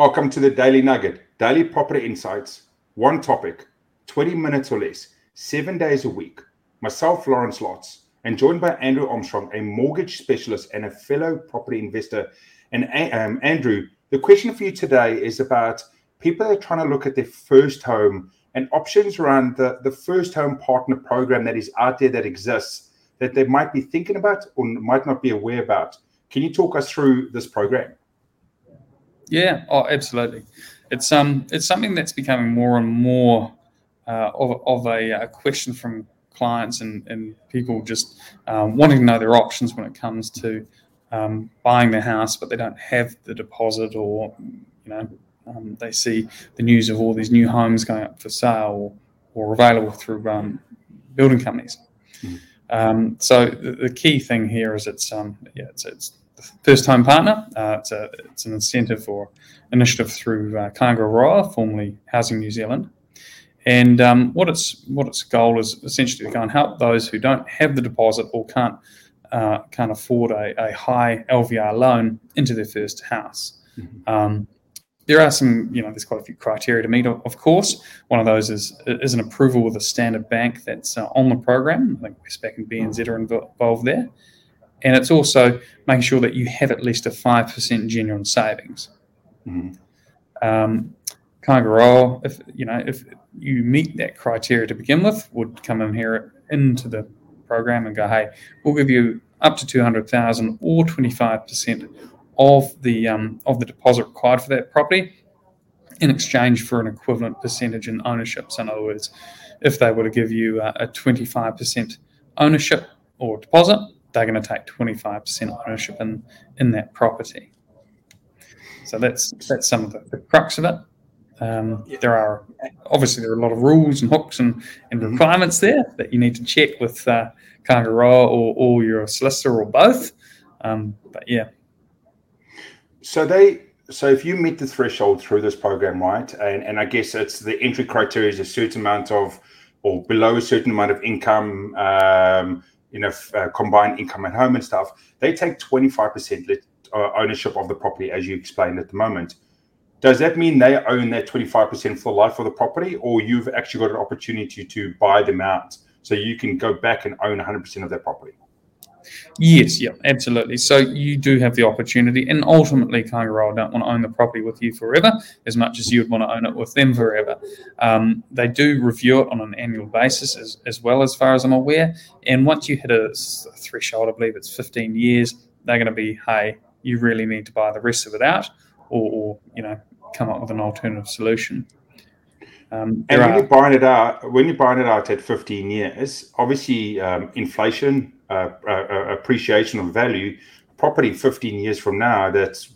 Welcome to the Daily Nugget, daily property insights, one topic, 20 minutes or less, seven days a week. Myself, Lawrence Lotze, and joined by Andrew Armstrong, a mortgage specialist and a fellow property investor. And um, Andrew, the question for you today is about people that are trying to look at their first home and options around the, the first home partner program that is out there that exists that they might be thinking about or might not be aware about. Can you talk us through this program? Yeah, oh, absolutely. It's um, it's something that's becoming more and more uh, of, of a, a, question from clients and, and people just um, wanting to know their options when it comes to um, buying their house, but they don't have the deposit, or you know, um, they see the news of all these new homes going up for sale or, or available through um, building companies. Mm. so the, the, key thing here is it's um, yeah, it's, it's first time partner. Uh, it's, a, it's an incentive or initiative through uh, Kāinga Ora, formerly Housing New Zealand. And um, what its what its goal is essentially to go and help those who don't have the deposit or can't uh, can't afford a, a, high LVR loan into their first house. Mm-hmm. Um, there are some, you know, there's quite a few criteria to meet. Of course, one of those is is an approval with a standard bank that's uh, on the program. I think Westpac and BNZ are involved there and it's also making sure that you have at least a five percent genuine savings. Mm-hmm. Um, Kāinga if you know if you meet that criteria to begin with, would come in here into the program and go, hey, we'll give you up to two hundred thousand or twenty five percent of the um, of the deposit required for that property in exchange for an equivalent percentage in ownership. So in other words, if they were to give you a twenty five percent ownership or deposit, they're going to take 25% ownership in, in that property. So that's that's some of the, the crux of it. Um, yeah. There are obviously there are a lot of rules and hooks and, and mm-hmm. requirements there that you need to check with uh, Kāinga Ora or, or your solicitor or both. Um, but yeah. So they so if you meet the threshold through this program, right, and, and I guess it's the entry criteria is a certain amount of or below a certain amount of income, um, you know, uh, combined income at home and stuff, they take 25% uh, ownership of the property, as you explained at the moment. Does that mean they own that 25% for the life of the property, or you've actually got an opportunity to buy them out so you can go back and own 100% of that property? Yes, yeah, absolutely. So you do have the opportunity, and ultimately, Kāinga Ora don't want to own the property with you forever, as much as you would want to own it with them forever. Um, they do review it on an annual basis, as, as well as far as I'm aware. And once you hit a, a threshold, I believe it's 15 years, they're going to be, hey, you really need to buy the rest of it out, or, or you know, come up with an alternative solution. Um, and when are, you're buying it out, when you're buying it out at 15 years, obviously um, inflation uh, uh, uh, appreciation of value. Property 15 years from now, that's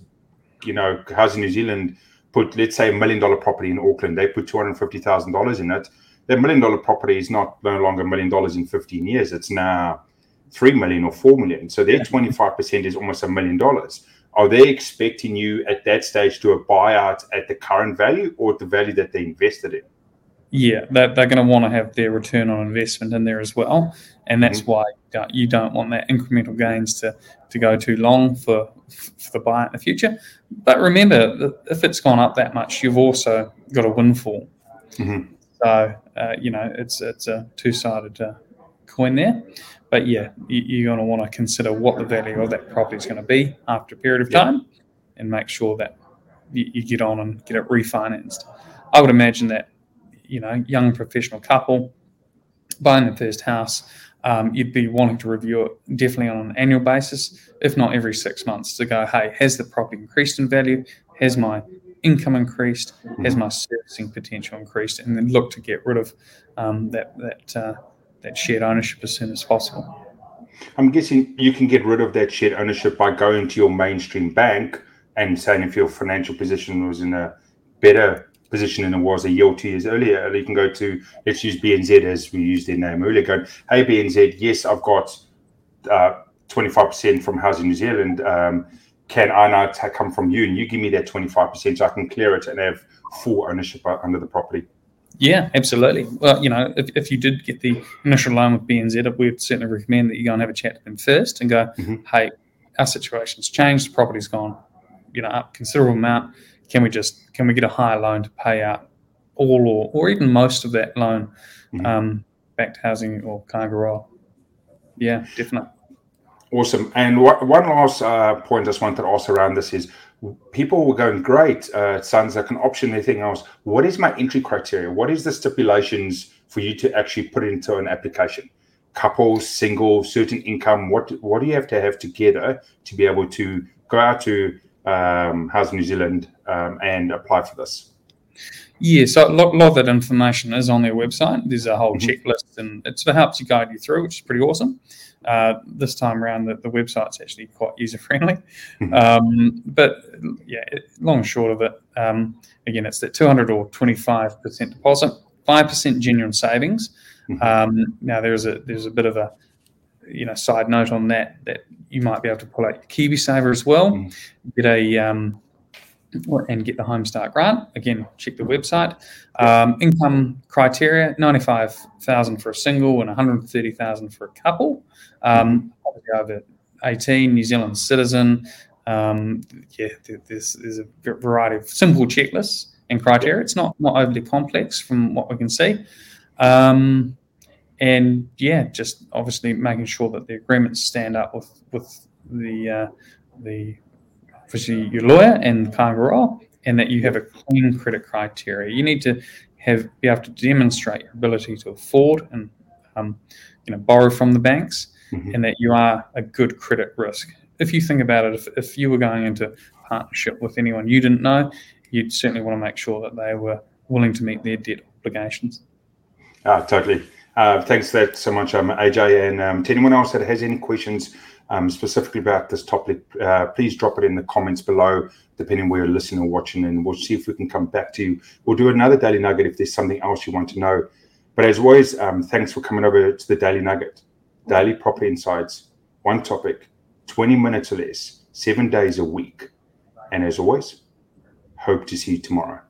you know, Housing New Zealand put let's say a million dollar property in Auckland, they put two hundred fifty thousand dollars in it. That million dollar property is not no longer a million dollars in 15 years. It's now three million or four million. So their 25% is almost a million dollars. Are they expecting you at that stage to a buyout at the current value or the value that they invested in? Yeah, they're, they're going to want to have their return on investment in there as well, and that's mm-hmm. why you don't want that incremental gains to, to go too long for for the buy in the future. But remember, if it's gone up that much, you've also got a windfall. Mm-hmm. So uh, you know it's it's a two sided uh, coin there. But yeah, you, are going to want to consider what the value of that property is going to be after a period of time, and make sure that you, you get on and get it refinanced. I would imagine that you know, young professional couple buying their first house, um, you'd be wanting to review it definitely on an annual basis, if not every six months, to go, hey, has the property increased in value? Has my income increased? Has my servicing potential increased? And then look to get rid of um, that that uh, that shared ownership as soon as possible. I'm guessing you can get rid of that shared ownership by going to your mainstream bank and saying if your financial position was in a better position than it was a year or two years earlier. You can go to, let's use BNZ as we used their name earlier, going, hey, BNZ, yes, I've got uh, 25% from Housing New Zealand. Um, can I now t- come from you and you give me that 25% so I can clear it and have full ownership under the property? Yeah, absolutely. Well, you know, if, if you did get the initial loan with BNZ, we'd certainly recommend that you go and have a chat to them first and go, mm-hmm. hey, our situation's changed, the property's gone, you know, up considerable amount can we just can we get a higher loan to pay out all or, or even most of that loan mm-hmm. um, back to housing or Kāinga Yeah, definitely. Awesome. And one last uh, point I just wanted to ask around this is people were going great. Uh, it sounds like an option. Anything else? What is my entry criteria? What is the stipulations for you to actually put into an application? Couples, single, certain income. What what do you have to have together to be able to go out to um, Housing New Zealand um, and apply for this? Yeah, so a lot, lot, of that information is on their website. There's a whole mm-hmm. checklist, and it helps you guide you through, which is pretty awesome. Uh, this time around, the, the website's actually quite user friendly. Mm-hmm. Um, but yeah, long and short of it, um, again, it's that 200 or 25% deposit, 5% genuine savings. Mm-hmm. Um, now there's a there's a bit of a you know side note on that that you might be able to pull out your KiwiSaver as well, mm-hmm. get a um, and get the Homestart grant. Again, check the website. Um, income criteria: ninety-five thousand for a single and one hundred thirty thousand for a couple. Um, over eighteen, New Zealand citizen. Um, yeah, there's, there's a variety of simple checklists and criteria. It's not not overly complex from what we can see. Um, and yeah, just obviously making sure that the agreements stand up with with the uh, the obviously your lawyer and Kāinga and that you have a clean credit criteria. You need to have be able to demonstrate your ability to afford and um, you know borrow from the banks, mm-hmm. and that you are a good credit risk. If you think about it, if, if you were going into partnership with anyone you didn't know, you'd certainly want to make sure that they were willing to meet their debt obligations. Ah, totally. Uh, thanks that so much, um, AJ. And um, to anyone else that has any questions um, specifically about this topic, uh, please drop it in the comments below, depending where you're listening or watching, and we'll see if we can come back to you. We'll do another Daily Nugget if there's something else you want to know. But as always, um, thanks for coming over to the Daily Nugget. Daily Property Insights, one topic, 20 minutes or less, seven days a week. And as always, hope to see you tomorrow.